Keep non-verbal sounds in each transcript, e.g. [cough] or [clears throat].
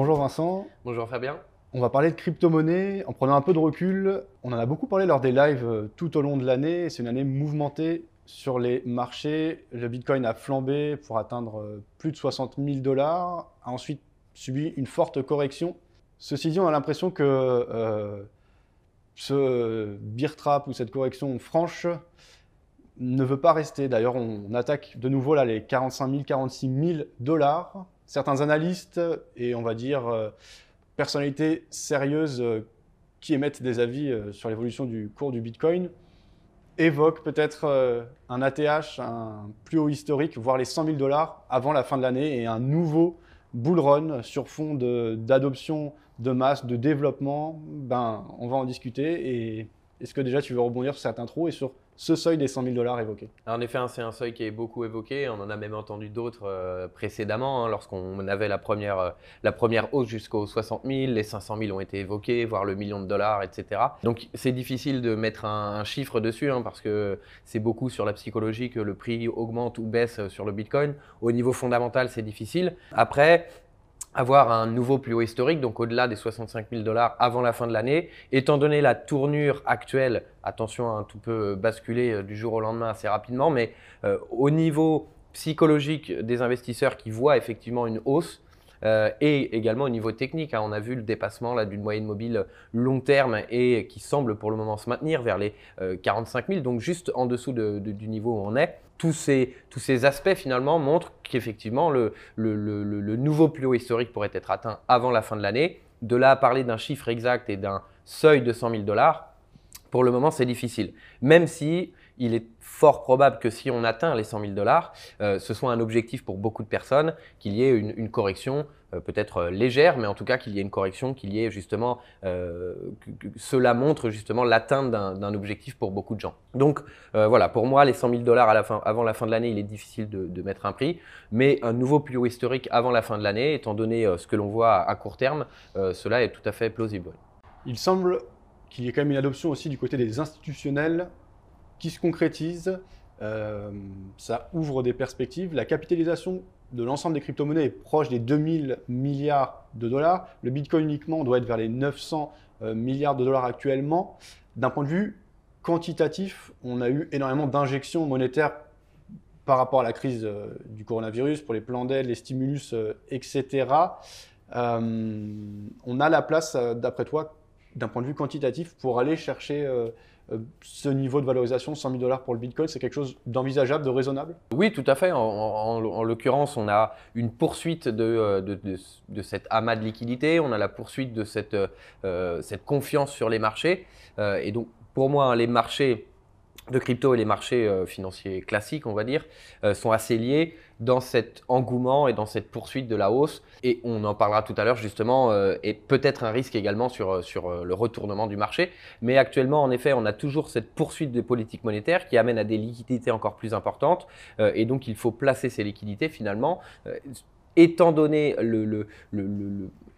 Bonjour Vincent. Bonjour Fabien. On va parler de crypto-monnaie en prenant un peu de recul. On en a beaucoup parlé lors des lives euh, tout au long de l'année. C'est une année mouvementée sur les marchés. Le Bitcoin a flambé pour atteindre euh, plus de 60 000 dollars, a ensuite subi une forte correction. Ceci dit, on a l'impression que euh, ce beer trap ou cette correction franche ne veut pas rester. D'ailleurs, on attaque de nouveau là les 45 000, 46 000 dollars. Certains analystes et on va dire euh, personnalités sérieuses euh, qui émettent des avis euh, sur l'évolution du cours du Bitcoin évoquent peut-être un ATH, un plus haut historique, voire les 100 000 dollars avant la fin de l'année et un nouveau bull run sur fond d'adoption de, masse, de développement. Ben, on va en discuter. Et est-ce que déjà tu veux rebondir sur cette intro et sur ce seuil des 100 000 dollars évoqué. En effet, hein, c'est un seuil qui est beaucoup évoqué. On en a même entendu d'autres euh, précédemment, hein, lorsqu'on avait la première, euh, la première hausse jusqu'aux 60 000, les 500 000 ont été évoqués, voire le million de dollars, etc. Donc c'est difficile de mettre un, chiffre dessus, hein, parce que c'est beaucoup sur la psychologie que le prix augmente ou baisse sur le Bitcoin. Au niveau fondamental, c'est difficile. Après, avoir un nouveau plus haut historique, donc au-delà des 65 000 dollars avant la fin de l'année. Étant donné la tournure actuelle, attention un tout peu basculer euh, du jour au lendemain assez rapidement, mais euh, au niveau psychologique des investisseurs qui voient effectivement une hausse, euh, et également au niveau technique. Hein. on a vu le dépassement d'une moyenne mobile long terme et qui semble pour le moment se maintenir vers les 45 000, donc juste en dessous du niveau où on est tous ces, tous ces aspects finalement montrent qu'effectivement le, le, nouveau plus haut historique pourrait être atteint avant la fin de l'année. De là à parler d'un chiffre exact et d'un seuil de 100 000 dollars, pour le moment c'est difficile. Même si il est fort probable que si on atteint les 100 000 dollars, euh, ce soit un objectif pour beaucoup de personnes, qu'il y ait une, correction euh, peut-être euh, légère, mais en tout cas qu'il y ait une correction, qu'il y ait justement, cela montre justement l'atteinte d'un objectif pour beaucoup de gens. Donc voilà, pour moi, les 100 000 dollars avant la fin de l'année, il est difficile de, mettre un prix, mais un nouveau plus haut historique avant la fin de l'année, étant donné ce que l'on voit à, court terme, cela est tout à fait plausible. Il semble qu'il y ait quand même une adoption aussi du côté des institutionnels qui se concrétise. Euh, ça ouvre des perspectives. La capitalisation de l'ensemble des crypto-monnaies est proche des 2000 milliards de dollars. Le Bitcoin uniquement doit être vers les 900 euh, milliards de dollars actuellement. D'un point de vue quantitatif, on a eu énormément d'injections monétaires par rapport à la crise euh, du coronavirus, pour les plans d'aide, les stimulus, etc. on a la place, d'après toi, d'un point de vue quantitatif, pour aller chercher ce niveau de valorisation, 100 000 dollars pour le Bitcoin, c'est quelque chose d'envisageable, de raisonnable? Oui, tout à fait. En, l'occurrence, on a une poursuite euh, de, de, cet amas de liquidité, on a la poursuite de cette, euh, cette confiance sur les marchés. et donc, pour moi, les marchés de crypto et les marchés euh, financiers classiques, on va dire, euh, sont assez liés dans cet engouement et dans cette poursuite de la hausse. Et on en parlera tout à l'heure justement, euh, et peut-être un risque également sur, sur le retournement du marché. Mais actuellement, en effet, on a toujours cette poursuite des politiques monétaires qui amène à des liquidités encore plus importantes. et donc, il faut placer ces liquidités finalement étant donné le,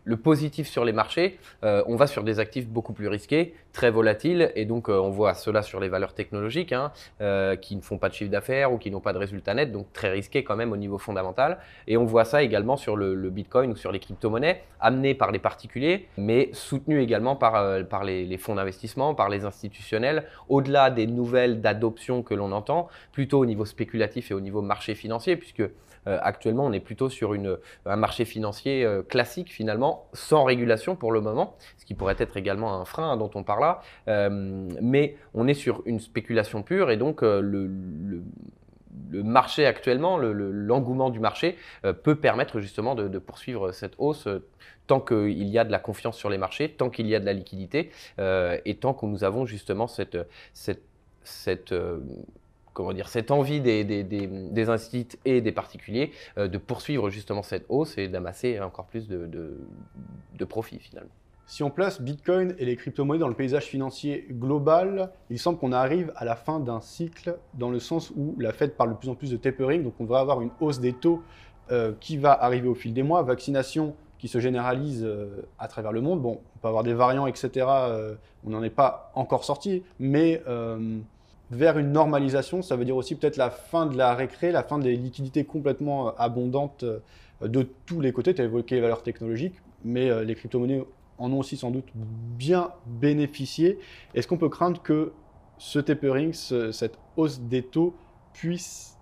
le positif sur les marchés, euh, on va sur des actifs beaucoup plus risqués, très volatiles, et donc euh, on voit cela sur les valeurs technologiques hein, euh, qui ne font pas de chiffre d'affaires ou qui n'ont pas de résultats nets, donc très risqués quand même au niveau fondamental. Et on voit ça également sur le, Bitcoin ou sur les crypto-monnaies, amenés par les particuliers, mais soutenus également par, par les, les fonds d'investissement, par les institutionnels, au-delà des nouvelles d'adoption que l'on entend, plutôt au niveau spéculatif et au niveau marché financier, puisque actuellement on est plutôt sur un marché financier classique finalement sans régulation pour le moment, ce qui pourrait être également un frein dont on parle là. Euh, mais on est sur une spéculation pure et donc euh, le, marché actuellement, l'engouement du marché euh, peut permettre justement de, poursuivre cette hausse tant qu'il y a de la confiance sur les marchés, tant qu'il y a de la liquidité et tant que nous avons justement cette comment dire, cette envie des, des, des, instituts et des particuliers euh, de poursuivre justement cette hausse et d'amasser encore plus de, de, profits finalement. Si on place Bitcoin et les crypto-monnaies dans le paysage financier global, il semble qu'on arrive à la fin d'un cycle dans le sens où la Fed parle de plus en plus de tapering, donc on va avoir une hausse des taux euh, qui va arriver au fil des mois, vaccination qui se généralise euh, à travers le monde. Bon, on peut avoir des variants, etc. on n'en est pas encore sorti, mais vers une normalisation. Ça veut dire aussi peut-être la fin de la récré, la fin des liquidités complètement euh, abondantes euh, de tous les côtés. Tu as évoqué les valeurs technologiques. mais les crypto-monnaies en ont aussi sans doute bien bénéficié. Est-ce qu'on peut craindre que ce tapering, cette hausse des taux, puisse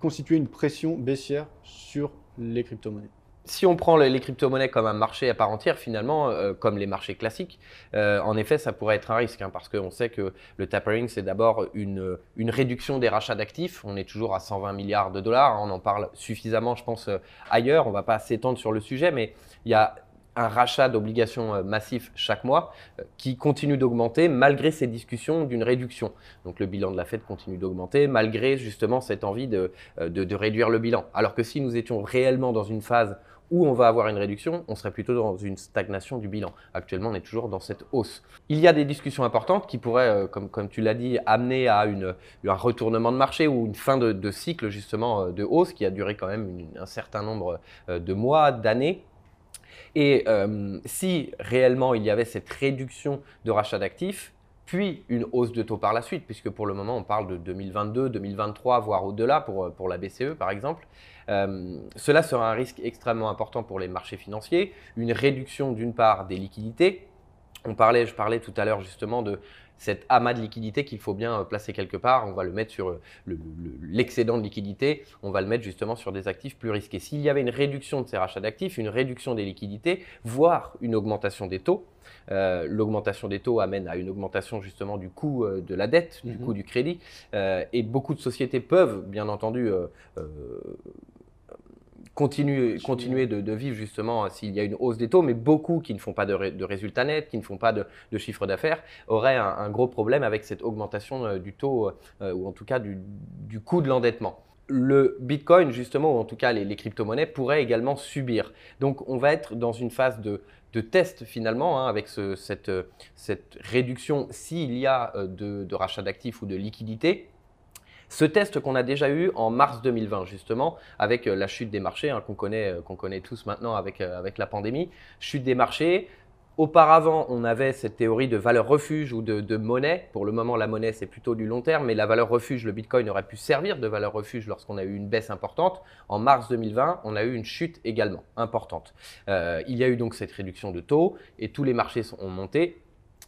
constituer une pression baissière sur les crypto-monnaies? Si on prend les crypto-monnaies comme un marché à part entière, finalement, euh, comme les marchés classiques, euh, en effet, ça pourrait être un risque, hein, parce qu'on sait que le tapering, c'est d'abord une, réduction des rachats d'actifs. On est toujours à 120 milliards de dollars. On en parle suffisamment, je pense, euh, ailleurs. On ne va pas s'étendre sur le sujet, mais il y a un rachat d'obligations massif chaque mois qui continue d'augmenter malgré ces discussions d'une réduction. Donc le bilan de la Fed continue d'augmenter malgré justement cette envie de, réduire le bilan. Alors que si nous étions réellement dans une phase où on va avoir une réduction, on serait plutôt dans une stagnation du bilan. Actuellement, on est toujours dans cette hausse. Il y a des discussions importantes qui pourraient, comme, comme tu l'as dit, amener à un retournement de marché ou une fin de, cycle justement de hausse qui a duré quand même un certain nombre de mois, d'années. Et euh, si réellement il y avait cette réduction de rachat d'actifs, puis une hausse de taux par la suite, puisque pour le moment on parle de 2022, 2023, voire au-delà pour, pour la BCE par exemple, euh, cela sera un risque extrêmement important pour les marchés financiers, une réduction d'une part des liquidités. On parlait, je parlais tout à l'heure justement de cet amas de liquidité qu'il faut bien euh, placer quelque part. On va le mettre sur euh, l'excédent de liquidité, on va le mettre justement sur des actifs plus risqués. S'il y avait une réduction de ces rachats d'actifs, une réduction des liquidités, voire une augmentation des taux, euh, l'augmentation des taux amène à une augmentation justement du coût de la dette, du mhm. coût du crédit. et beaucoup de sociétés peuvent, bien entendu, continuer, continuer de, vivre justement euh, s'il y a une hausse des taux, mais beaucoup qui ne font pas de, résultats nets, qui ne font pas de, chiffre d'affaires, auraient un, gros problème avec cette augmentation euh, du taux, euh, ou en tout cas du, coût de l'endettement le Bitcoin, justement, ou en tout cas les, crypto-monnaies, pourraient également subir. Donc on va être dans une phase de, test finalement hein, avec cette, cette, réduction s'il y a de, de rachat d'actifs ou de liquidités. Ce test qu'on a déjà eu en mars 2020, justement, avec euh, la chute des marchés, hein, qu'on connaît, euh, connaît tous maintenant avec, euh, avec la pandémie, chute des marchés, Auparavant, on avait cette théorie de valeur refuge ou de, monnaie. Pour le moment, la monnaie, c'est plutôt du long terme, mais la valeur refuge, le Bitcoin aurait pu servir de valeur refuge lorsqu'on a eu une baisse importante. En mars 2020, on a eu une chute également importante. il y a eu donc cette réduction de taux et tous les marchés ont monté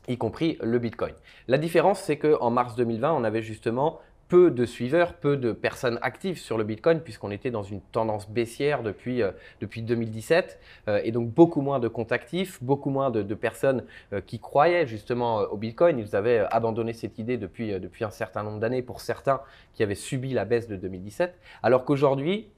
y compris le Bitcoin. La différence, c'est qu'en mars 2020, on avait justement peu de suiveurs, peu de personnes actives sur le Bitcoin, puisqu'on était dans une tendance baissière depuis, euh, depuis 2017, euh, et donc beaucoup moins de comptes actifs, beaucoup moins de, personnes euh, qui croyaient justement au Bitcoin. Ils avaient abandonné cette idée depuis, depuis un certain nombre d'années pour certains qui avaient subi la baisse de 2017, alors qu'aujourd'hui,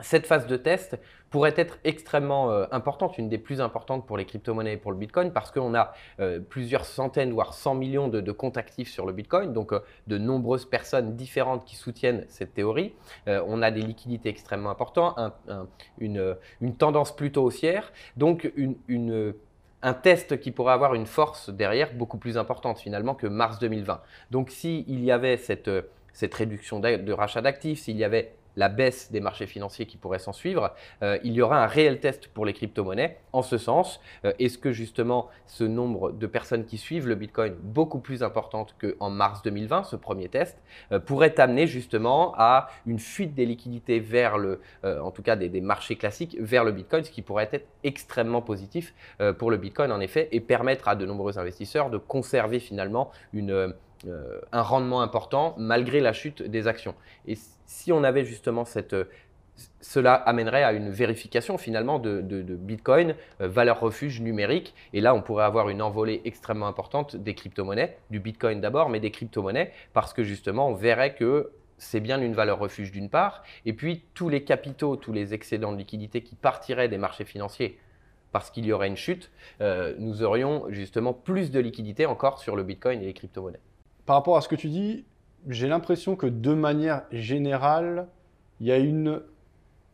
cette phase de test pourrait être extrêmement euh, importante, une des plus importantes pour les crypto-monnaies et pour le Bitcoin, parce qu'on a euh, plusieurs centaines, voire 100 millions de, comptes actifs sur le Bitcoin, donc euh, de nombreuses personnes différentes qui soutiennent cette théorie. on a des liquidités extrêmement importantes, une, tendance plutôt haussière, donc un test qui pourrait avoir une force derrière beaucoup plus importante finalement que mars 2020. Donc s'il y avait cette, cette réduction de rachat d'actifs, s'il y avait la baisse des marchés financiers qui pourrait s'en suivre, euh, il y aura un réel test pour les crypto-monnaies. En ce sens, euh, est-ce que justement ce nombre de personnes qui suivent le Bitcoin, beaucoup plus importante qu'en mars 2020, ce premier test, euh, pourrait amener justement à une fuite des liquidités vers le, en tout cas des, des, marchés classiques, vers le Bitcoin, ce qui pourrait être extrêmement positif pour le Bitcoin en effet et permettre à de nombreux investisseurs de conserver finalement une euh, un rendement important malgré la chute des actions. Et si on avait justement cette, euh, cela amènerait à une vérification finalement de, Bitcoin, euh, valeur refuge numérique. Et là, on pourrait avoir une envolée extrêmement importante des crypto-monnaies, du Bitcoin d'abord, mais des crypto-monnaies, parce que justement, on verrait que c'est bien une valeur refuge d'une part, et puis tous les capitaux, tous les excédents de liquidité qui partiraient des marchés financiers parce qu'il y aurait une chute, nous aurions justement plus de liquidité encore sur le Bitcoin et les crypto-monnaies par rapport à ce que tu dis, j'ai l'impression que de manière générale, il y a une,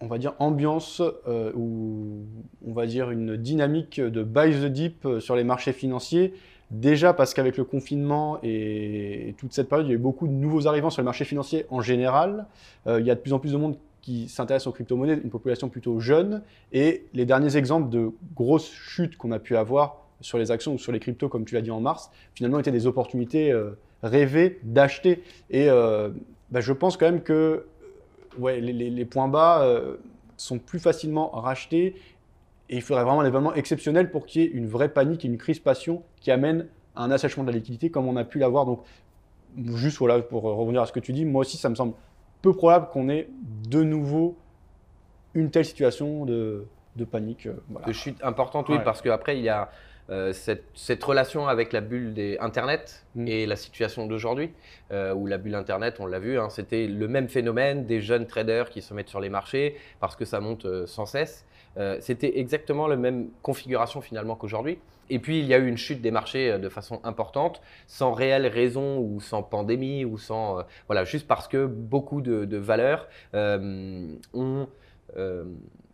on va dire, ambiance euh, ou on va dire une dynamique de buy the deep euh, sur les marchés financiers. Déjà parce qu'avec le confinement et toute cette période, il y a eu beaucoup de nouveaux arrivants sur les marchés financiers en général. Euh, il y a de plus en plus de monde qui s'intéresse aux crypto-monnaies, une population plutôt jeune. Et les derniers exemples de grosses chutes qu'on a pu avoir sur les actions ou sur les cryptos, comme tu l'as dit en mars, finalement étaient des opportunités rêver d'acheter. Et euh, bah, je pense quand même que ouais, les, points bas euh, sont plus facilement rachetés Et il faudrait vraiment un événement exceptionnel pour qu'il y ait une vraie panique et une crispation qui amène à un assèchement de la liquidité comme on a pu l'avoir. Donc, juste voilà, pour revenir à ce que tu dis, moi aussi, ça me semble peu probable qu'on ait de nouveau une telle situation de, panique. Euh, de chute importante, oui, parce qu'après, il y a euh, cette, relation avec la bulle des Internet mm. et la situation d'aujourd'hui, euh, où la bulle Internet, on l'a vu, hein, c'était le même phénomène des jeunes traders qui se mettent sur les marchés parce que ça monte euh, sans cesse. c'était exactement la même configuration finalement qu'aujourd'hui. Et puis il y a eu une chute des marchés de façon importante, sans réelle raison ou sans pandémie ou sans voilà, juste parce que beaucoup de, de valeurs ont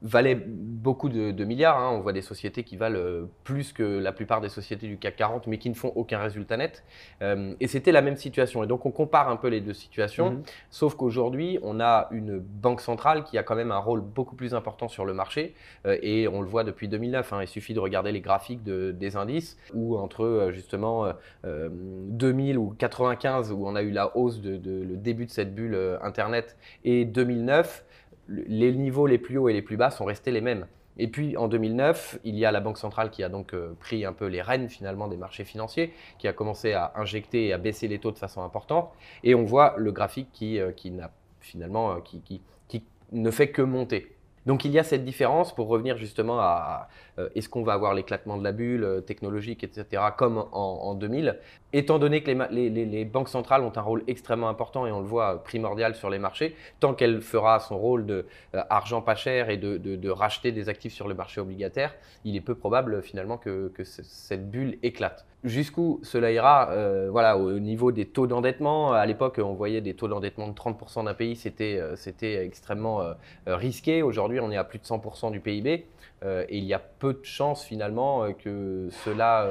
valait beaucoup de, milliards. Hein. On voit des sociétés qui valent euh, plus que la plupart des sociétés du CAC 40, mais qui ne font aucun résultat net. Euh, et c'était la même situation. Et donc on compare un peu les deux situations, mhm. sauf qu'aujourd'hui, on a une banque centrale qui a quand même un rôle beaucoup plus important sur le marché. Euh, et on le voit depuis 2009. Hein. Il suffit de regarder les graphiques des indices, où entre justement 2000 ou 95, où on a eu la hausse de, de le début de cette bulle Internet, et 2009, les niveaux les plus hauts et les plus bas sont restés les mêmes. Et puis en 2009, il y a la Banque centrale qui a donc euh, pris un peu les rênes finalement des marchés financiers, qui a commencé à injecter et à baisser les taux de façon importante. Et on voit le graphique qui, euh, n'a finalement euh, qui, qui, qui ne fait que monter. Donc il y a cette différence pour revenir justement à, est-ce qu'on va avoir l'éclatement de la bulle technologique, etc., comme en, 2000. Étant donné que les, banques centrales ont un rôle extrêmement important et on le voit primordial sur les marchés, tant qu'elle fera son rôle de euh, pas cher et de, racheter des actifs sur le marché obligataire, il est peu probable finalement que cette bulle éclate. Jusqu'où cela ira euh, voilà, au niveau des taux d'endettement À l'époque, on voyait des taux d'endettement de 30% d'un pays, c'était euh, extrêmement euh, risqué. Aujourd'hui, on est à plus de 100% du PIB et il y a peu de chances finalement que cela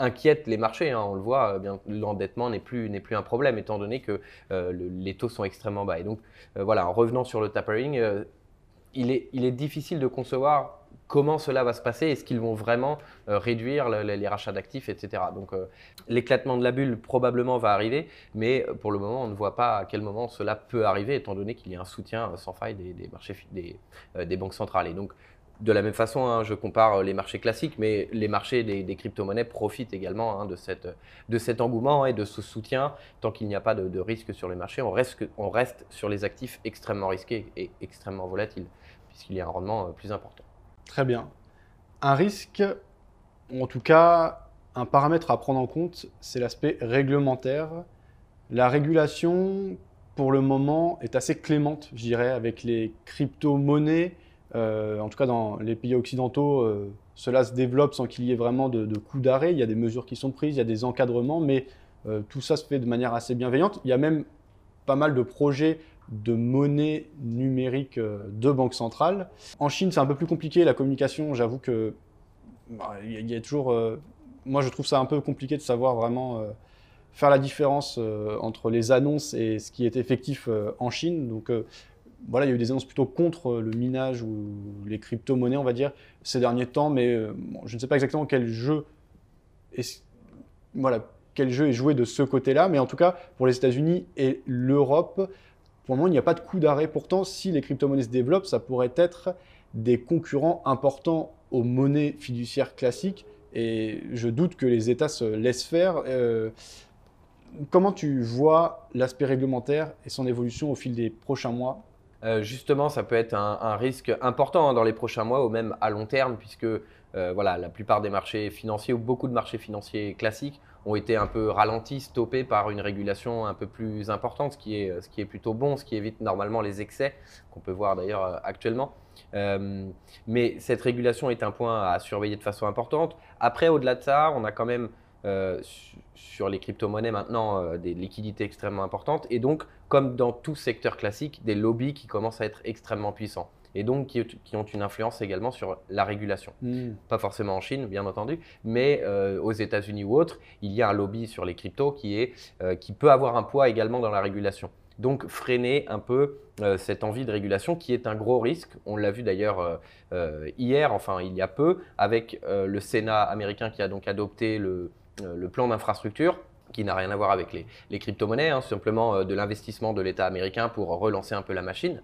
inquiète les marchés. Hein. On le voit, l'endettement n'est plus, plus un problème étant donné que les taux sont extrêmement bas. Et donc, voilà, en revenant sur le tapering, il, est, il est difficile de concevoir comment cela va se passer Est-ce qu'ils vont vraiment euh, réduire les rachats d'actifs, etc. Donc euh, l'éclatement de la bulle probablement va arriver, mais euh, pour le moment, on ne voit pas à quel moment cela peut arriver, étant donné qu'il y a un soutien sans faille des, marchés, des, banques centrales. Et donc, de la même façon, hein, je compare les marchés classiques, mais les marchés des, crypto-monnaies profitent également hein, de, cette, de cet engouement et de ce soutien. Tant qu'il n'y a pas de, risque sur les marchés, on reste, on reste sur les actifs extrêmement risqués et extrêmement volatiles, puisqu'il y a un rendement plus important. Très bien. Un risque, ou en tout cas un paramètre à prendre en compte, c'est l'aspect réglementaire. La régulation, pour le moment, est assez clémente, je dirais, avec les crypto-monnaies. Euh, en tout cas, dans les pays occidentaux, euh, cela se développe sans qu'il y ait vraiment de, coups d'arrêt. Il y a des mesures qui sont prises, il y a des encadrements, mais euh, tout ça se fait de manière assez bienveillante. Il y a même pas mal de projets de monnaie numérique de banque centrale. En Chine, c'est un peu plus compliqué la communication. J'avoue que bah, il y, a toujours. Moi, je trouve ça un peu compliqué de savoir vraiment faire la différence entre les annonces et ce qui est effectif en Chine. Donc voilà, il y a eu des annonces plutôt contre le minage ou les crypto-monnaies, on va dire, ces derniers temps, mais je ne sais pas exactement quel jeu est, voilà, quel jeu est joué de ce côté-là, mais en tout cas, pour les États-Unis et l'Europe, pour le moment, il n'y a pas de coup d'arrêt. Pourtant, si les crypto-monnaies se développent, ça pourrait être des concurrents importants aux monnaies fiduciaires classiques. Et je doute que les États se laissent faire. Euh, comment tu vois l'aspect réglementaire et son évolution au fil des prochains mois? Euh, Justement, ça peut être un, risque important hein, dans les prochains mois ou même à long terme, puisque euh, voilà, la plupart des marchés financiers ou beaucoup de marchés financiers classiques ont été un peu ralentis, stoppés par une régulation un peu plus importante, ce qui est, ce qui est plutôt bon, ce qui évite normalement les excès qu'on peut voir d'ailleurs euh, actuellement. Mais cette régulation est un point à surveiller de façon importante. Après, au-delà de ça, on a quand même sur les crypto-monnaies maintenant des liquidités extrêmement importantes et donc, comme dans tout secteur classique, des lobbies qui commencent à être extrêmement puissants et donc qui, ont une influence également sur la régulation. Hmm. Pas forcément en Chine, bien entendu, mais euh, aux États-Unis ou autres, il y a un lobby sur les cryptos qui, est, euh, qui peut avoir un poids également dans la régulation. Donc freiner un peu euh, cette envie de régulation qui est un gros risque. On l'a vu d'ailleurs hier, enfin il y a peu, avec le Sénat américain qui a donc adopté le, le plan d'infrastructure qui n'a rien à voir avec les, crypto-monnaies, hein, simplement de l'investissement de l'État américain pour relancer un peu la machine.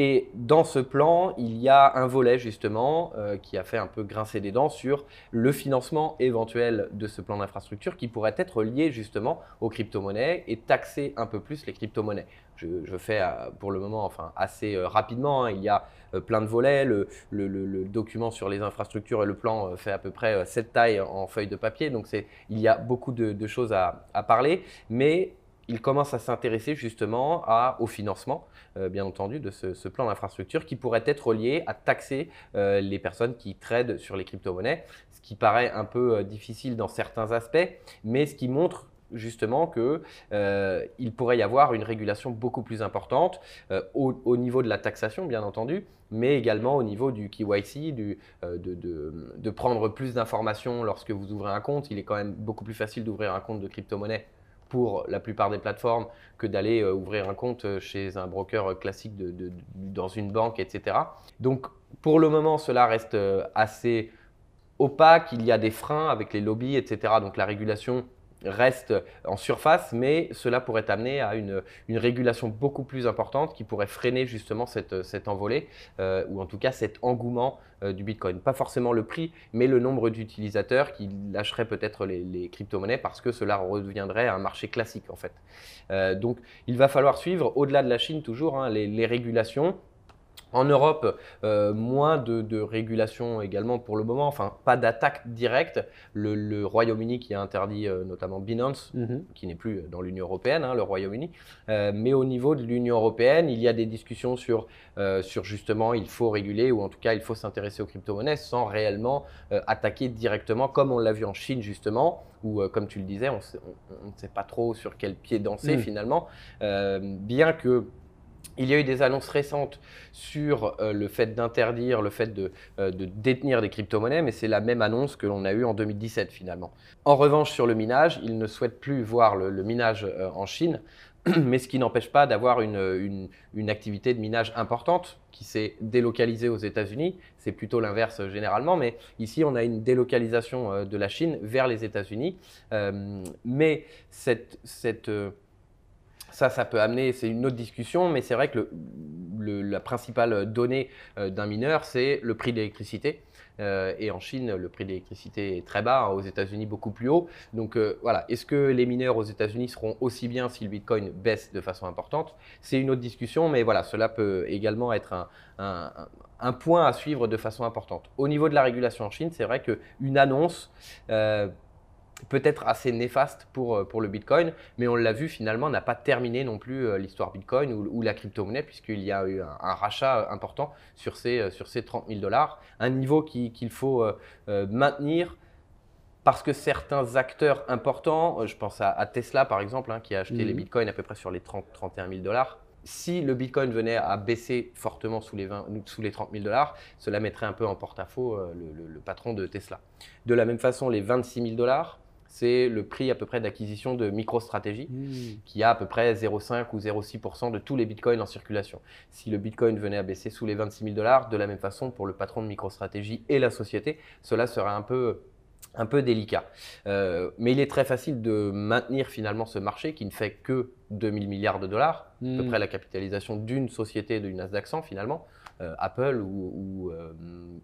Et dans ce plan, il y a un volet justement euh, qui a fait un peu grincer des dents sur le financement éventuel de ce plan d'infrastructure qui pourrait être lié justement aux crypto-monnaies et taxer un peu plus les crypto-monnaies. Je, fais euh, pour le moment enfin, assez euh, rapidement. Hein. il y a plein de volets. Le, document sur les infrastructures et le plan fait à peu près cette taille en feuille de papier. Donc il y a beaucoup de, choses à, à parler. Mais il commence à s'intéresser justement au financement, euh, bien entendu, de ce, plan d'infrastructure qui pourrait être lié à taxer euh, les personnes qui tradent sur les crypto-monnaies, ce qui paraît un peu euh, difficile dans certains aspects, mais ce qui montre justement qu'il pourrait y avoir une régulation beaucoup plus importante au, niveau de la taxation, bien entendu, mais également au niveau du KYC, de, de, prendre plus d'informations lorsque vous ouvrez un compte. Il est quand même beaucoup plus facile d'ouvrir un compte de crypto-monnaie pour la plupart des plateformes que d'aller euh, ouvrir un compte euh, chez un broker euh, classique dans une banque, etc. Donc pour le moment, cela reste assez opaque. Il y a des freins avec les lobbies, etc. Donc la régulation reste en surface, mais cela pourrait amener à une, régulation beaucoup plus importante qui pourrait freiner justement cette, cette envolée, euh, ou en tout cas cet engouement euh, du Bitcoin. Pas forcément le prix, mais le nombre d'utilisateurs qui lâcheraient peut-être les, crypto-monnaies parce que cela redeviendrait un marché classique en fait. Euh, donc il va falloir suivre, au-delà de la Chine toujours, hein, les régulations. En Europe, euh, moins de, régulation également pour le moment, enfin pas d'attaque directe. Le, Royaume-Uni qui a interdit euh, notamment Binance, mhm. qui n'est plus dans l'Union européenne, hein, le Royaume-Uni. Euh, mais au niveau de l'Union européenne, il y a des discussions sur, sur justement il faut réguler ou en tout cas il faut s'intéresser aux crypto-monnaies sans réellement attaquer directement, comme on l'a vu en Chine justement, où comme tu le disais, on, ne sait pas trop sur quel pied danser mhm. finalement, bien que il y a eu des annonces récentes sur euh, le fait d'interdire, le fait euh, de, détenir des crypto-monnaies, mais c'est la même annonce que l'on a eue en 2017 finalement. En revanche, sur le minage, ils ne souhaitent plus voir le, minage euh, en Chine, [clears throat] mais ce qui n'empêche pas d'avoir une, activité de minage importante qui s'est délocalisée aux États-Unis. C'est plutôt l'inverse généralement, mais ici on a une délocalisation de la Chine vers les États-Unis. mais cette, cette ça, ça peut amener, c'est une autre discussion, mais c'est vrai que la principale donnée euh, d'un mineur, c'est le prix de l'électricité. Euh, et en Chine, le prix de l'électricité est très bas, hein, aux États-Unis beaucoup plus haut. Donc euh, voilà, est-ce que les mineurs aux États-Unis seront aussi bien si le Bitcoin baisse de façon importante? C'est une autre discussion, mais voilà, cela peut également être un, point à suivre de façon importante. Au niveau de la régulation en Chine, c'est vrai qu'une annonce peut-être assez néfaste pour, euh, pour le Bitcoin, mais on l'a vu finalement, n'a pas terminé non plus euh, l'histoire Bitcoin ou, la crypto-monnaie, puisqu'il y a eu un, rachat important sur ces, euh, sur ces 30 000 dollars, un niveau qu'il faut maintenir parce que certains acteurs importants, je pense à, Tesla par exemple, hein, qui a acheté les mhm. bitcoins à peu près sur les 30, 31 000 dollars, si le Bitcoin venait à baisser fortement sous les, 20, sous les 30 000 dollars, cela mettrait un peu en porte-à-faux le, patron de Tesla. De la même façon, les 26 000 dollars, c'est le prix à peu près d'acquisition de MicroStrategy, mmh. qui a à peu près 0,5 ou 0,6% de tous les bitcoins en circulation. Si le bitcoin venait à baisser sous les 26 000 dollars, de la même façon pour le patron de MicroStrategy et la société, cela serait un peu un peu délicat. Euh, mais il est très facile de maintenir finalement ce marché qui ne fait que 2000 milliards de dollars, à peu mmh. près la capitalisation d'une société de Nasdaq 100 finalement. Euh, Apple ou, euh,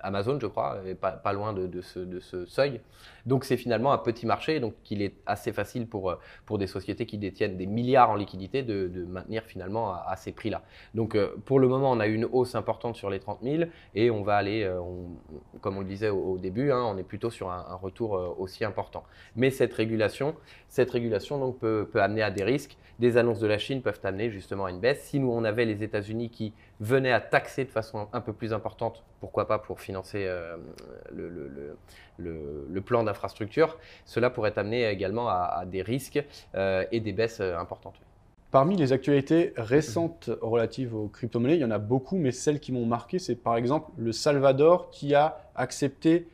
Amazon, je crois, est pas, pas loin de, ce, seuil. Donc c'est finalement un petit marché, donc il est assez facile pour, euh, pour des sociétés qui détiennent des milliards en liquidité de, maintenir finalement à, ces prix-là. Donc pour le moment, on a une hausse importante sur les 30 000 et on va aller, comme on le disait au, début, hein, on est plutôt sur un, retour aussi important. Mais cette régulation, cette régulation donc, peut, peut amener à des risques. Des annonces de la Chine peuvent amener justement à une baisse. Si nous, on avait les États-Unis qui venaient à taxer de façon un peu plus importante, pourquoi pas pour financer euh, le, plan d'infrastructure, cela pourrait amener également à, des risques euh, et des baisses euh, importantes. Parmi les actualités récentes relatives aux crypto-monnaies, il y en a beaucoup, mais celles qui m'ont marqué, c'est par exemple le Salvador qui a accepté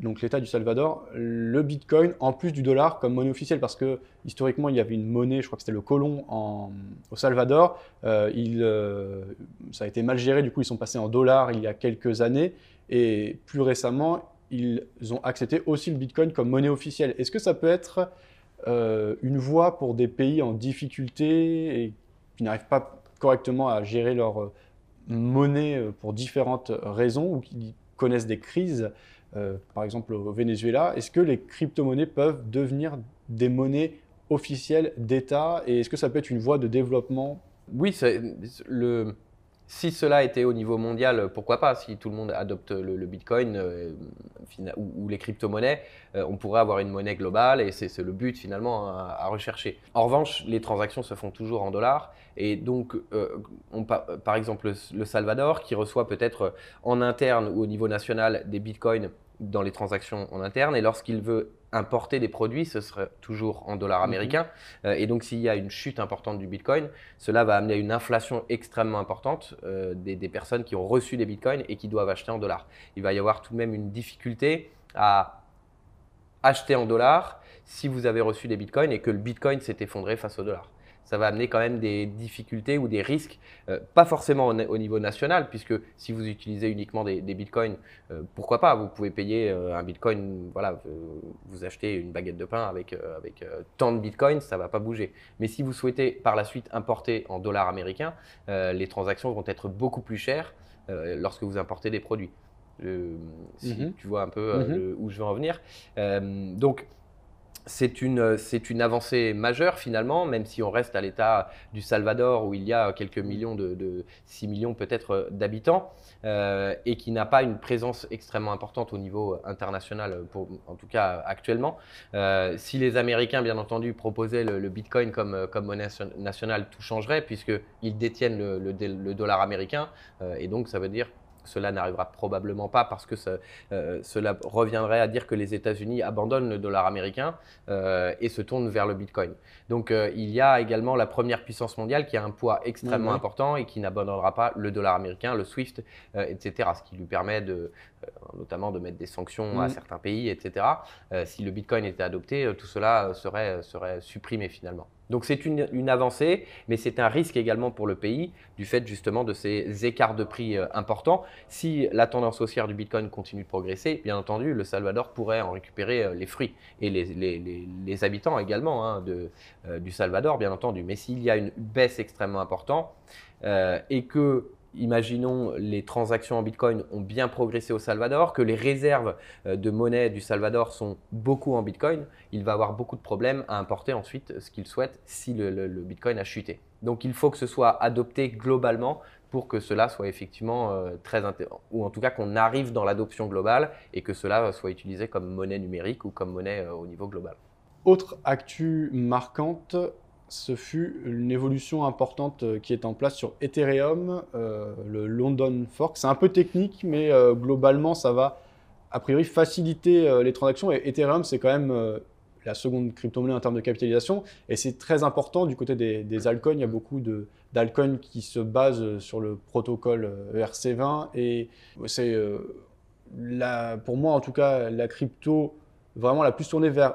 donc l'État du Salvador, le Bitcoin en plus du dollar comme monnaie officielle, parce que historiquement il y avait une monnaie, je crois que c'était le colon au Salvador, euh, ça a été mal géré, du coup ils sont passés en dollars il y a quelques années, et plus récemment ils ont accepté aussi le Bitcoin comme monnaie officielle. Est-ce que ça peut être euh, une voie pour des pays en difficulté et qui n'arrivent pas correctement à gérer leur monnaies pour différentes raisons ou qui connaissent des crises, par exemple au Venezuela, est-ce que les crypto-monnaies peuvent devenir des monnaies officielles d'État et est-ce que ça peut être une voie de développement? Oui, le, si cela était au niveau mondial, pourquoi pas? Si tout le monde adopte le, Bitcoin euh, ou, les crypto-monnaies, euh, on pourrait avoir une monnaie globale et c'est le but finalement à, rechercher. En revanche, les transactions se font toujours en dollars et donc, euh, par exemple, le Salvador qui reçoit peut-être en interne ou au niveau national des Bitcoins dans les transactions en interne et lorsqu'il veut importer des produits, ce serait toujours en dollars mhm. américains. Euh, et donc, s'il y a une chute importante du Bitcoin, cela va amener à une inflation extrêmement importante euh, des, personnes qui ont reçu des Bitcoins et qui doivent acheter en dollars. Il va y avoir tout de même une difficulté à acheter en dollars si vous avez reçu des Bitcoins et que le Bitcoin s'est effondré face au dollar ça va amener quand même des difficultés ou des risques, euh, pas forcément au, niveau national, puisque si vous utilisez uniquement des, bitcoins, euh, pourquoi pas Vous pouvez payer euh, un bitcoin, voilà, vous achetez une baguette de pain avec, avec tant de bitcoins, ça ne va pas bouger. Mais si vous souhaitez par la suite importer en dollars américains, les transactions vont être beaucoup plus chères lorsque vous importez des produits. si mm-hmm. tu vois un peu mm-hmm. où je veux en venir. donc, c'est une, une, avancée majeure finalement, même si on reste à l'état du Salvador où il y a quelques millions de, 6 millions peut-être d'habitants euh, et qui n'a pas une présence extrêmement importante au niveau international, pour, en tout cas actuellement. Euh, si les Américains, bien entendu, proposaient le, Bitcoin comme, comme, monnaie nationale, tout changerait puisqu'ils détiennent le, dollar américain euh, et donc ça veut dire cela n'arrivera probablement pas parce que euh, cela reviendrait à dire que les États-Unis abandonnent le dollar américain euh, et se tournent vers le Bitcoin. Donc euh, il y a également la première puissance mondiale qui a un poids extrêmement important et qui n'abandonnera pas le dollar américain, le SWIFT, etc. Ce qui lui permet de, notamment de mettre des sanctions à mm. certains pays, etc. si le Bitcoin était adopté, tout cela serait, serait supprimé finalement. Donc c'est une, avancée, mais c'est un risque également pour le pays du fait justement de ces écarts de prix euh, importants. Si la tendance haussière du Bitcoin continue de progresser, bien entendu, le Salvador pourrait en récupérer euh, les fruits et les, habitants également hein, euh, du Salvador, bien entendu. Mais s'il y a une baisse extrêmement importante et que imaginons les transactions en Bitcoin ont bien progressé au Salvador, que les réserves euh, de monnaie du Salvador sont beaucoup en Bitcoin, il va avoir beaucoup de problèmes à importer ensuite ce qu'il souhaite si le, Bitcoin a chuté. Donc il faut que ce soit adopté globalement pour que cela soit effectivement euh, très intéressant, ou en tout cas qu'on arrive dans l'adoption globale et que cela soit utilisé comme monnaie numérique ou comme monnaie euh, au niveau global. Autre actu marquante, ce fut une évolution importante euh, qui est en place sur Ethereum, euh, le London Fork. C'est un peu technique, mais euh, globalement, ça va a priori faciliter les transactions. Et Ethereum, c'est quand même la seconde crypto-monnaie en termes de capitalisation. Et c'est très important du côté des, altcoins. Il y a beaucoup d'altcoins qui se basent sur le protocole ERC20. Et c'est, pour moi en tout cas, la crypto vraiment la plus tournée vers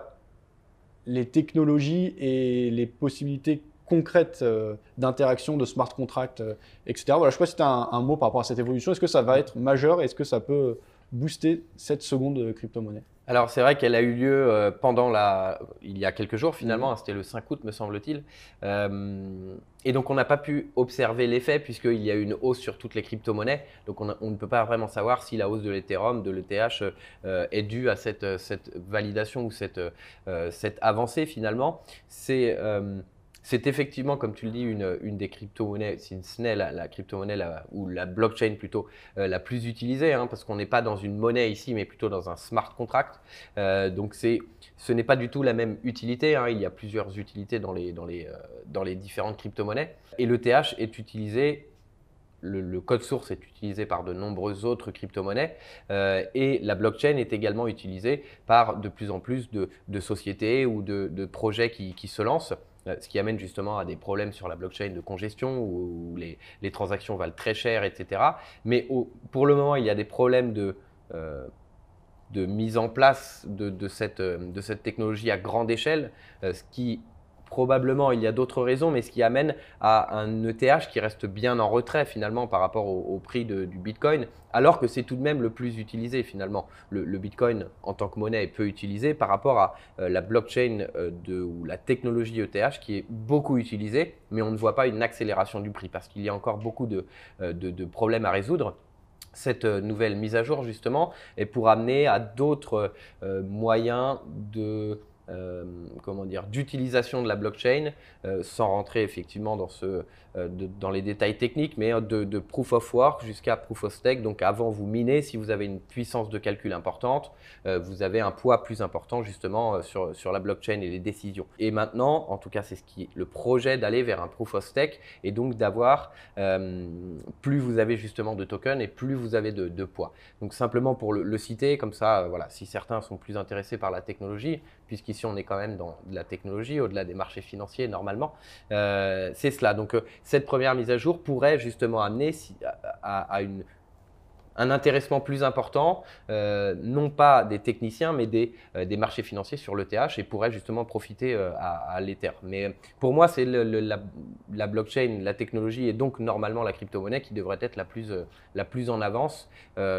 les technologies et les possibilités concrètes euh, d'interaction de smart contracts, euh, etc. Voilà, je ne sais pas as un, mot par rapport à cette évolution. Est-ce que ça va être majeur Est-ce que ça peut booster cette seconde crypto-monnaie? Alors c'est vrai qu'elle a eu lieu euh, pendant la, il y a quelques jours finalement, mhm. c'était le 5 août me semble-t-il. Euh, et donc on n'a pas pu observer l'effet puisqu'il y a eu une hausse sur toutes les crypto-monnaies. Donc on, ne peut pas vraiment savoir si la hausse de l'Ethereum, de l'ETH euh, est due à cette, cette validation ou cette, cette avancée finalement. C'est c'est effectivement, comme tu le dis, une, des crypto-monnaies, si ce n'est la, crypto-monnaie ou la blockchain plutôt euh, la plus utilisée, hein, parce qu'on n'est pas dans une monnaie ici, mais plutôt dans un smart contract. Euh, donc ce n'est pas du tout la même utilité. Hein. il y a plusieurs utilités dans les, dans les, euh, dans les différentes crypto-monnaies. Et l'ETH est utilisé le, code source est utilisé par de nombreuses autres crypto-monnaies et la blockchain est également utilisée par de plus en plus de, sociétés ou de, projets qui, qui, se lancent. Euh, ce qui amène justement à des problèmes sur la blockchain de congestion où, les, transactions valent très cher, etc. Mais pour le moment, il y a des problèmes de, euh, mise en place de, cette, technologie à grande échelle, euh, ce qui Probablement, il y a d'autres raisons, mais ce qui amène à un ETH qui reste bien en retrait finalement par rapport au, prix du Bitcoin, alors que c'est tout de même le plus utilisé finalement. Le, Bitcoin en tant que monnaie est peu utilisé par rapport à euh, la blockchain euh, ou la technologie ETH qui est beaucoup utilisée, mais on ne voit pas une accélération du prix parce qu'il y a encore beaucoup de, euh, de problèmes à résoudre cette nouvelle mise à jour justement est pour amener à d'autres moyens de euh, comment dire, d'utilisation de la blockchain, euh, sans rentrer effectivement dans, ce, euh, dans les détails techniques, mais de, proof of work jusqu'à proof of stake. Donc avant vous minez, si vous avez une puissance de calcul importante, vous avez un poids plus important justement sur, sur la blockchain et les décisions. Et maintenant, en tout cas c'est ce qui est le projet d'aller vers un proof of stake et donc d'avoir, plus vous avez justement de tokens et plus vous avez de, poids. Donc simplement pour le, le citer, comme ça, voilà, si certains sont plus intéressés par la technologie, puisqu'ici on est quand même dans de la technologie, au-delà des marchés financiers normalement. Euh, c'est cela. Donc euh, cette première mise à jour pourrait justement amener à, un intéressement plus important, euh, non pas des techniciens, mais des, des marchés financiers sur l'ETH et pourrait justement profiter à, l'Ether. Mais pour moi, c'est la, blockchain, la technologie et donc normalement la crypto-monnaie qui devrait être la plus, la plus en avance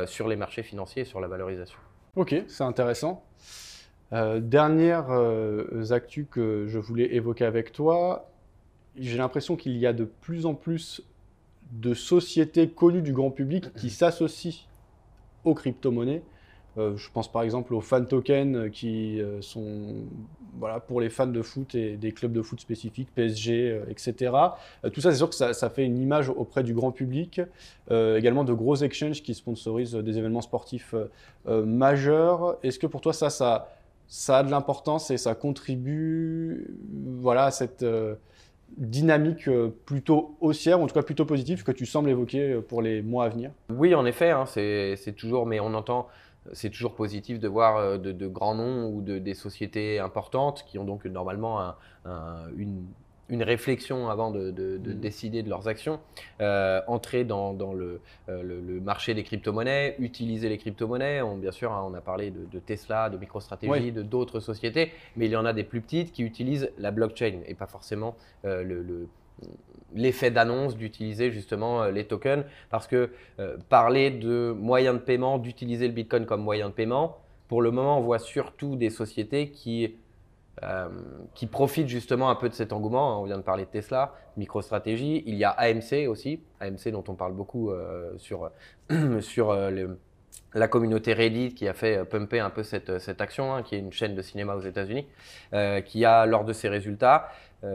sur les marchés financiers et sur la valorisation. Ok, c'est intéressant. Euh, dernière euh, actu que je voulais évoquer avec toi, j'ai l'impression qu'il y a de plus en plus de sociétés connues du grand public qui s'associent aux crypto-monnaies. Euh, je pense par exemple aux fan tokens qui sont voilà, pour les fans de foot et des clubs de foot spécifiques, PSG, etc. tout ça, c'est sûr que ça, ça, fait une image auprès du grand public. également de gros exchanges qui sponsorisent des événements sportifs majeurs. Est-ce que pour toi, ça, ça ça a de l'importance et ça contribue voilà, à cette euh, dynamique euh, plutôt haussière, ou en tout cas plutôt positive, que tu sembles évoquer euh, pour les mois à venir. Oui, en effet, hein, c'est toujours, mais on entend, c'est toujours positif de voir de, grands noms ou de, des sociétés importantes qui ont donc normalement une une réflexion avant de, mm. décider de leurs actions, euh, entrer dans, euh, le, marché des crypto-monnaies, utiliser les crypto-monnaies. bien sûr, hein, on a parlé de, Tesla, de MicroStrategy, de d'autres sociétés, mais il y en a des plus petites qui utilisent la blockchain et pas forcément euh, l'effet d'annonce d'utiliser justement les tokens. Parce que parler de moyens de paiement, d'utiliser le Bitcoin comme moyen de paiement, pour le moment, on voit surtout des sociétés qui euh, qui profitent justement un peu de cet engouement. On vient de parler de Tesla, MicroStrategy. Il y a AMC aussi, AMC dont on parle beaucoup euh, sur, [clears throat] sur euh, la communauté Reddit qui a fait pumper un peu cette, cette action, hein, qui est une chaîne de cinéma aux États-Unis, qui a, lors de ses résultats,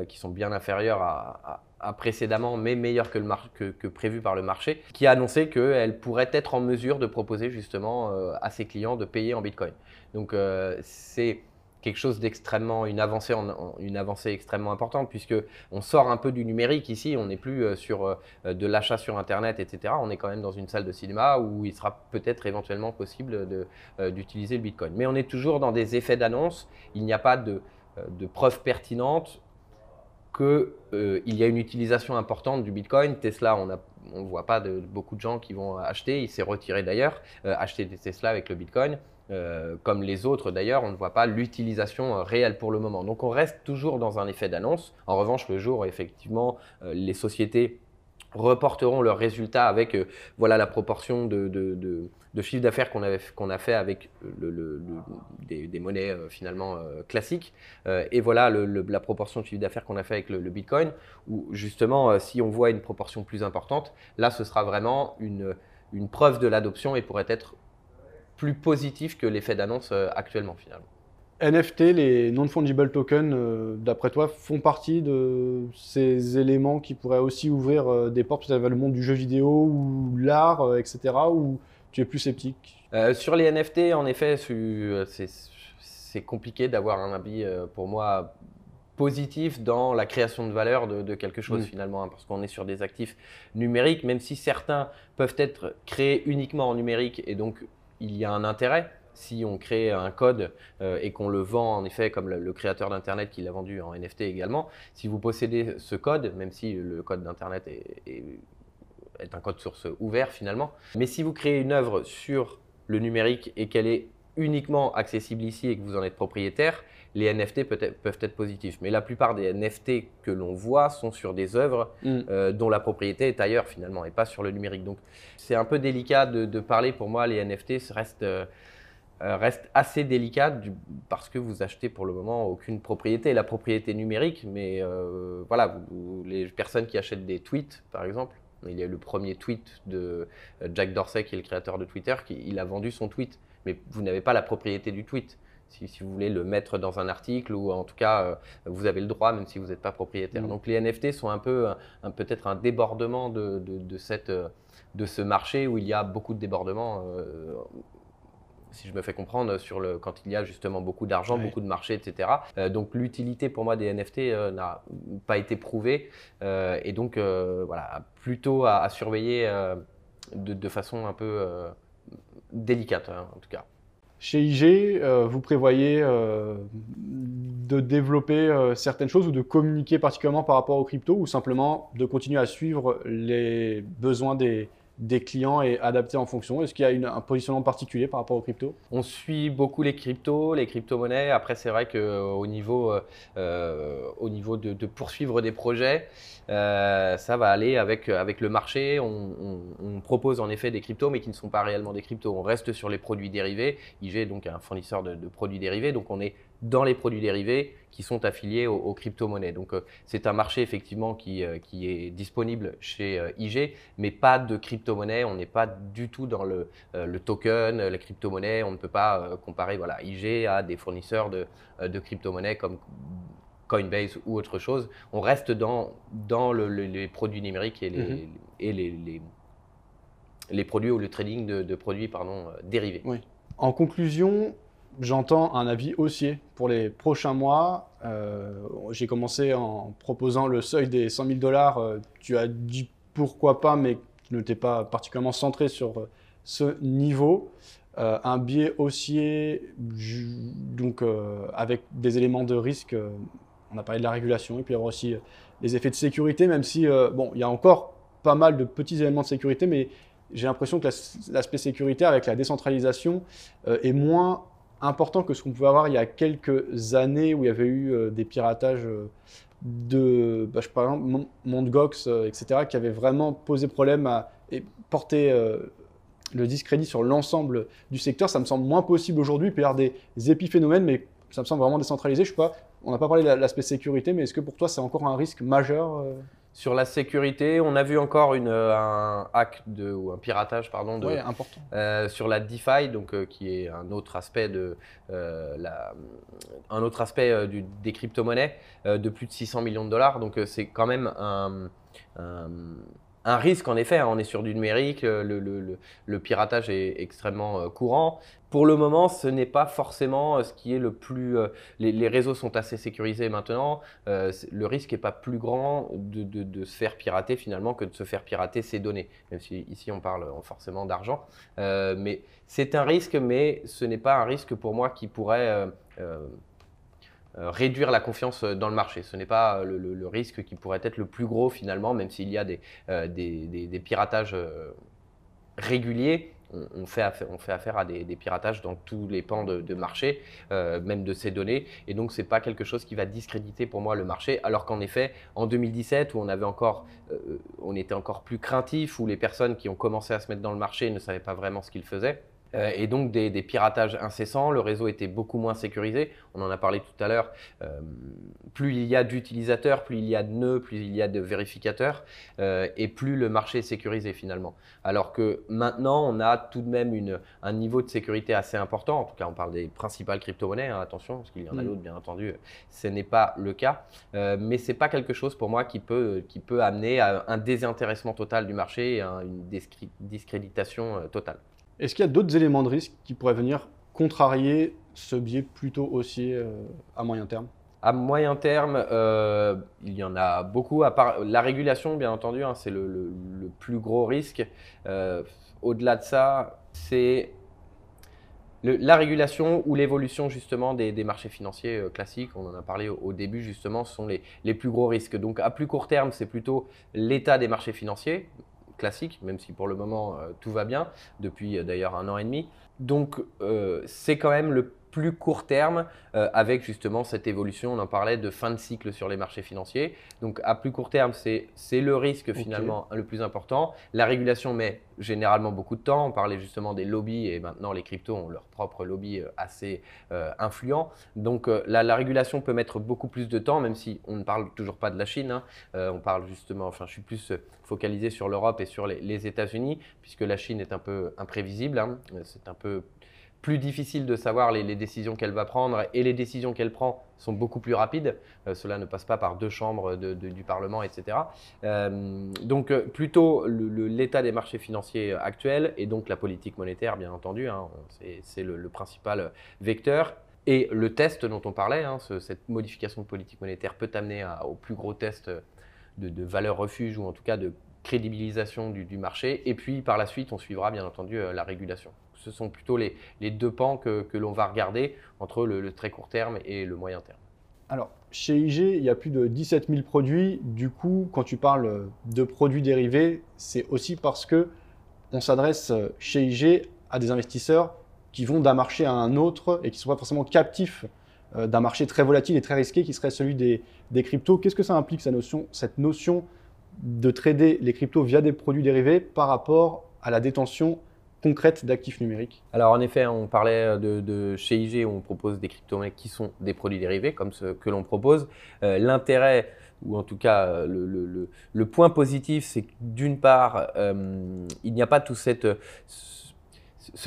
qui sont bien inférieurs à, précédemment, mais meilleurs que, le que, prévu par le marché, qui a annoncé qu'elle pourrait être en mesure de proposer justement à ses clients de payer en Bitcoin. Donc c'est quelque chose d'extrêmement une avancée une avancée extrêmement importante puisque on sort un peu du numérique ici on n'est plus euh, sur euh, de l'achat sur internet etc on est quand même dans une salle de cinéma où il sera peut-être éventuellement possible euh, d'utiliser le bitcoin. Mais on est toujours dans des effets d'annonce. Il n'y a pas de, de preuves pertinentes qu'il il y a une utilisation importante du bitcoin. Tesla on a on ne voit pas beaucoup de gens qui vont acheter. Il s'est retiré d'ailleurs acheter des tesla avec le bitcoin euh, comme les autres d'ailleurs, on ne voit pas l'utilisation euh, réelle pour le moment. Donc on reste toujours dans un effet d'annonce. En revanche, le jour où effectivement euh, les sociétés reporteront leurs résultats avec voilà la proportion de, chiffre d'affaires qu'on a fait avec des, monnaies finalement classiques et voilà la proportion de chiffre d'affaires qu'on a fait avec le, Bitcoin où justement si on voit une proportion plus importante là ce sera vraiment une preuve de l'adoption et pourrait être plus positif que l'effet d'annonce euh, actuellement finalement. NFT, les non-fungible tokens, euh, d'après toi, font partie de ces éléments qui pourraient aussi ouvrir euh, des portes vers le monde du jeu vidéo ou l'art, etc. Ou tu es plus sceptique? Sur les NFT, en effet, c'est compliqué d'avoir un avis, pour moi, positif dans la création de valeur de, quelque chose mm. finalement, hein, parce qu'on est sur des actifs numériques, même si certains peuvent être créés uniquement en numérique et donc il y a un intérêt. Si on crée un code euh, et qu'on le vend en effet comme le, créateur d'Internet qui l'a vendu en NFT également, si vous possédez ce code, même si le code d'Internet est, un code source ouvert finalement, mais si vous créez une œuvre sur le numérique et qu'elle est uniquement accessible ici et que vous en êtes propriétaire, les NFT peuvent être positifs. Mais la plupart des NFT que l'on voit sont sur des œuvres mm. dont la propriété est ailleurs finalement et pas sur le numérique. Donc c'est un peu délicat de, parler pour moi. Les NFT restent euh, reste assez délicate parce que vous achetez pour le moment aucune propriété, la propriété numérique, mais euh, voilà, les personnes qui achètent des tweets, par exemple, il y a eu le premier tweet de euh, Jack Dorsey, qui est le créateur de Twitter, qui il a vendu son tweet, mais vous n'avez pas la propriété du tweet. Si, vous voulez le mettre dans un article ou en tout cas vous avez le droit même si vous n'êtes pas propriétaire. Mmh. Donc les NFT sont un peu peut-être un débordement de, de, cette, de ce marché où il y a beaucoup de débordements si je me fais comprendre, sur le, quand il y a justement beaucoup d'argent, beaucoup de marchés, etc. Euh, donc l'utilité pour moi des NFT euh, n'a pas été prouvée euh, et donc voilà, plutôt à, surveiller de, façon un peu délicate hein, en tout cas. Chez IG, vous prévoyez de développer certaines choses ou de communiquer particulièrement par rapport aux cryptos ou simplement de continuer à suivre les besoins des, des clients et adapté en fonction Est-ce qu'il y a un positionnement particulier par rapport aux cryptos? On suit beaucoup les cryptos, les crypto-monnaies. Après, c'est vrai qu'au euh, niveau, euh, euh, au niveau de, poursuivre des projets, ça va aller avec, avec le marché. On, propose en effet des cryptos, mais qui ne sont pas réellement des cryptos. On reste sur les produits dérivés. IG est donc un fournisseur de, de produits dérivés, donc on est dans les produits dérivés qui sont affiliés aux, crypto-monnaies. Donc euh, c'est un marché effectivement qui, euh, qui est disponible chez euh, IG, mais pas de crypto-monnaie. On n'est pas du tout dans le, le token, la crypto-monnaie. On ne peut pas comparer voilà, IG à des fournisseurs de, de crypto-monnaies comme Coinbase ou autre chose. On reste dans, dans les produits numériques et les, mm-hmm. et les, les, produits ou le trading de, de produits pardon, dérivés. Oui. En conclusion, j'entends un avis haussier pour les prochains mois. Euh, j'ai commencé en proposant le seuil des 100 000 dollars. Euh, tu as dit pourquoi pas, mais tu ne t'es pas particulièrement centré sur euh, ce niveau. un biais haussier, donc avec des éléments de risque. on a parlé de la régulation, et puis il y avoir aussi les effets de sécurité, même si bon, il y a encore pas mal de petits éléments de sécurité, mais j'ai l'impression que l'aspect sécuritaire avec la décentralisation est moins important que ce qu'on pouvait avoir il y a quelques années où il y avait eu euh, des piratages euh, de, bah, par exemple, Mondgox, euh, etc., qui avaient vraiment posé problème à, et porté le discrédit sur l'ensemble du secteur. Ça me semble moins possible aujourd'hui. Il y avoir des épiphénomènes, mais ça me semble vraiment décentralisé. Je sais pas, on n'a pas parlé de l'aspect sécurité, mais est-ce que pour toi c'est encore un risque majeur sur la sécurité, on a vu encore une, euh, un hack de, ou un piratage pardon, de, important. Euh, sur la DeFi, donc, euh, qui est un autre aspect, de, la, un autre aspect du, des crypto-monnaies de plus de 600 millions de dollars. Donc c'est quand même un, un risque en effet, hein. on est sur du numérique, le, piratage est extrêmement courant. Pour le moment, ce n'est pas forcément euh, ce qui est le plus. Euh, les, réseaux sont assez sécurisés maintenant. Euh, le risque n'est pas plus grand de, se faire pirater finalement que de se faire pirater ses données. Même si ici on parle forcément d'argent. mais c'est un risque, mais ce n'est pas un risque pour moi qui pourrait réduire la confiance dans le marché. Ce n'est pas le, risque qui pourrait être le plus gros finalement, même s'il y a des, piratages réguliers on, fait affaire, à des, piratages dans tous les pans de, marché, euh, même de ces données. Et donc, ce n'est pas quelque chose qui va discréditer pour moi le marché. Alors qu'en effet, en 2017, où on, avait encore, euh, on était encore plus craintif, où les personnes qui ont commencé à se mettre dans le marché ne savaient pas vraiment ce qu'ils faisaient, euh, et donc des, piratages incessants, le réseau était beaucoup moins sécurisé, on en a parlé tout à l'heure, euh, plus il y a d'utilisateurs, plus il y a de nœuds, plus il y a de vérificateurs, euh, et plus le marché est sécurisé finalement. Alors que maintenant, on a tout de même une, un niveau de sécurité assez important, en tout cas on parle des principales crypto-monnaies, hein, attention, parce qu'il y en a mm. d'autres bien entendu, ce n'est pas le cas, mais ce n'est pas quelque chose pour moi qui peut, qui peut amener à un désintéressement total du marché et à une discréditation totale. Est-ce qu'il y a d'autres éléments de risque qui pourraient venir contrarier ce biais plutôt haussier euh, à moyen terme? À moyen terme, euh, il y en a beaucoup. À part la régulation, bien entendu, hein, c'est le, plus gros risque. Euh, au-delà de ça, c'est la régulation ou l'évolution justement des, marchés financiers classiques. On en a parlé au, début justement, ce sont les, les, plus gros risques. Donc à plus court terme, c'est plutôt l'état des marchés financiers, classique, même si pour le moment euh, tout va bien, depuis euh, d'ailleurs un an et demi. Donc euh, c'est quand même le plus court terme euh, avec justement cette évolution, on en parlait, de fin de cycle sur les marchés financiers. Donc à plus court terme, c'est le risque finalement le plus important. La régulation met généralement beaucoup de temps. On parlait justement des lobbies et maintenant les cryptos ont leur propre lobby euh, assez euh, influent. Donc la, la, régulation peut mettre beaucoup plus de temps, même si on ne parle toujours pas de la Chine. Hein. on parle justement, enfin je suis plus focalisé sur l'Europe et sur les, États-Unis, puisque la Chine est un peu imprévisible. Hein. C'est un peu plus difficile de savoir les, décisions qu'elle va prendre et les décisions qu'elle prend sont beaucoup plus rapides. Euh, cela ne passe pas par deux chambres du Parlement, etc. Euh, donc euh, plutôt l'état des marchés financiers actuels et donc la politique monétaire, bien entendu, hein, c'est le, principal vecteur. Et le test dont on parlait, hein, cette modification de politique monétaire peut amener au plus gros test de, valeur refuge ou en tout cas de crédibilisation du, du, marché. Et puis par la suite, on suivra bien entendu la régulation ce sont plutôt les, deux pans que, l'on va regarder entre le, très court terme et le moyen terme. Alors, chez IG, il y a plus de 17 000 produits. Du coup, quand tu parles de produits dérivés, c'est aussi parce que on s'adresse chez IG à des investisseurs qui vont d'un marché à un autre et qui ne sont pas forcément captifs euh, d'un marché très volatile et très risqué qui serait celui des, des cryptos. Qu'est-ce que ça implique, cette notion, cette notion de trader les cryptos via des produits dérivés par rapport à la détention concrète d'actifs numériques Alors en effet, on parlait de, chez IG on propose des crypto-monnaies qui sont des produits dérivés comme ce que l'on propose. Euh, l'intérêt ou en tout cas le, point positif, c'est que d'une part, euh, il n'y a pas tout cette ce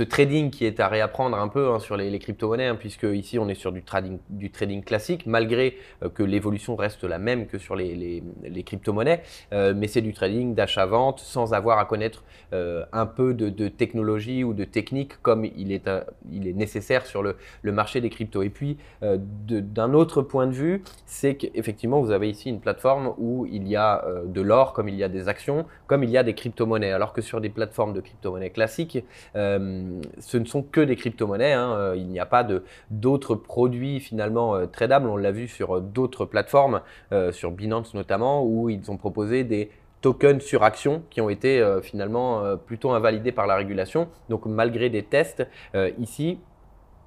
trading qui est à réapprendre un peu hein, sur les, crypto-monnaies, hein, puisque ici on est sur du trading, du trading classique, malgré euh, que l'évolution reste la même que sur les, les, crypto-monnaies, euh, mais c'est du trading d'achat-vente sans avoir à connaître euh, un peu de, technologie ou de technique comme il est, il est nécessaire sur le, le, marché des cryptos. Et puis d'un autre point de vue, c'est qu'effectivement vous avez ici une plateforme où il y a de l'or, comme il y a des actions, comme il y a des crypto-monnaies, alors que sur des plateformes de crypto-monnaies classiques, ce ne sont que des crypto-monnaies. Hein. Euh, il n'y a pas d'autres produits finalement euh, tradables. On l'a vu sur d'autres plateformes, sur Binance notamment, où ils ont proposé des tokens sur action qui ont été finalement plutôt invalidés par la régulation. Donc malgré des tests, ici,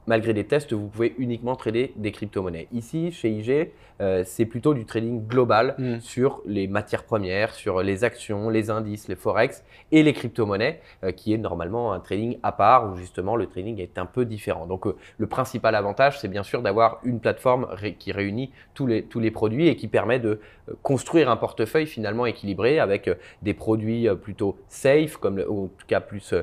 malgré des tests, vous pouvez uniquement trader des crypto-monnaies. Ici, chez IG, euh, c'est plutôt du trading global mm. sur les matières premières, sur les actions, les indices, les forex et les crypto-monnaies, euh, qui est normalement un trading à part où justement le trading est un peu différent. Donc euh, le principal avantage, c'est bien sûr d'avoir une plateforme qui réunit tous les, tous les produits et qui permet de construire un portefeuille finalement équilibré avec des produits plutôt safe, comme ou en tout cas plus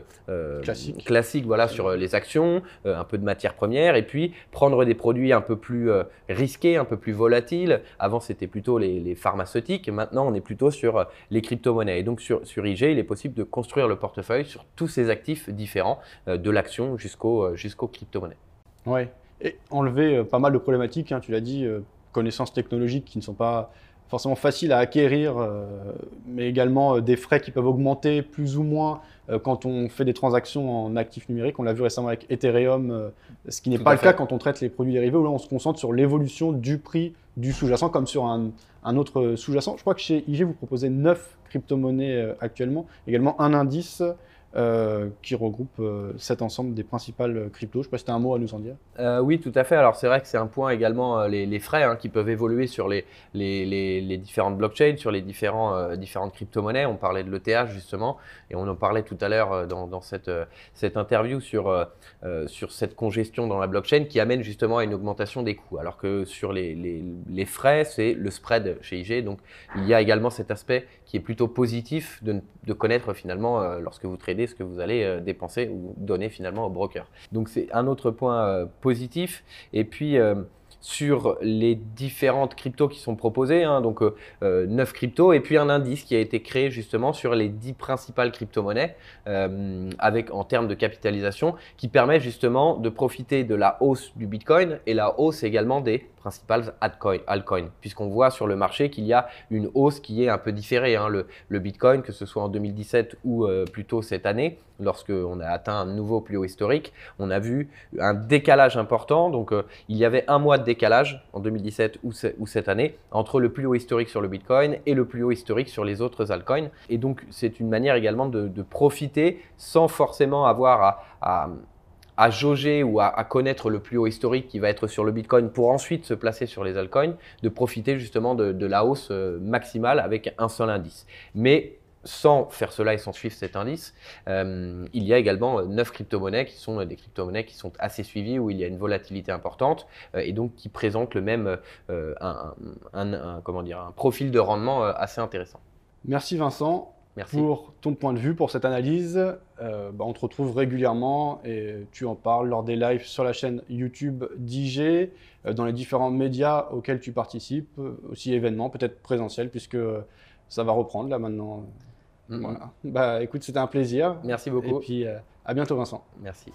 classique. classique voilà, sur les actions, un peu de matières premières, et puis prendre des produits un peu plus risqués, un peu plus volatiles avant, c'était plutôt les, pharmaceutiques. Maintenant, on est plutôt sur euh, les crypto-monnaies. Et donc, sur, sur IG, il est possible de construire le portefeuille sur tous ces actifs différents, euh, de l'action jusqu'au euh, jusqu'aux crypto-monnaies. Oui. Et enlever pas mal de problématiques, hein, tu l'as dit, connaissances technologiques qui ne sont pas forcément faciles à acquérir, mais également des frais qui peuvent augmenter plus ou moins quand on fait des transactions en actifs numériques. On l'a vu récemment avec Ethereum, ce qui n'est pas le cas quand on traite les produits dérivés, où là on se concentre sur l'évolution du prix du sous-jacent comme sur un, autre sous-jacent. Je crois que chez IG, vous proposez 9 crypto-monnaies euh, actuellement, également un indice euh, qui regroupe euh, cet ensemble des principales cryptos. Je ne sais pas si tu as un mot à nous en dire. oui, tout à fait. Alors c'est vrai que c'est un point également, les, frais hein, qui peuvent évoluer sur les, différentes blockchains, sur les différents, différentes crypto-monnaies. On parlait de l'ETH justement, et on en parlait tout à l'heure dans, cette, interview sur, sur cette congestion dans la blockchain qui amène justement à une augmentation des coûts. Alors que sur les frais, c'est le spread chez IG. Donc il y a également cet aspect qui est plutôt positif de, de connaître finalement lorsque vous tradez ce que vous allez euh, dépenser ou donner finalement au broker. Donc c'est un autre point euh, positif. Et puis euh, sur les différentes cryptos qui sont proposées, hein, donc 9 cryptos, et puis un indice qui a été créé justement sur les 10 principales crypto-monnaies avec, en termes de capitalisation, qui permet justement de profiter de la hausse du Bitcoin et la hausse également des principales altcoins, puisqu'on voit sur le marché qu'il y a une hausse qui est un peu différée. Hein. Le, Bitcoin, que ce soit en 2017 ou euh, plutôt cette année, lorsqu'on a atteint un nouveau plus haut historique, on a vu un décalage important. Donc euh, il y avait un mois de décalage en 2017 ou, cette année entre le plus haut historique sur le Bitcoin et le plus haut historique sur les autres altcoins. Et donc c'est une manière également de, profiter sans forcément avoir à jauger ou à, à, connaître le plus haut historique qui va être sur le Bitcoin pour ensuite se placer sur les altcoins, de profiter justement de, la hausse maximale avec un seul indice. Mais sans faire cela et sans suivre cet indice, euh, il y a également neuf crypto-monnaies qui sont des crypto-monnaies qui sont assez suivies, où il y a une volatilité importante euh, et donc qui présentent le même euh, comment dire, un profil de rendement assez intéressant. Merci Vincent. Merci. Pour ton point de vue, pour cette analyse, bah, on te retrouve régulièrement et tu en parles lors des lives sur la chaîne YouTube d'IG, dans les différents médias auxquels tu participes, aussi événements, peut-être présentiels, puisque ça va reprendre là maintenant. Voilà. Bah écoute, c'était un plaisir. Merci beaucoup. Et puis euh, à bientôt Vincent. Merci.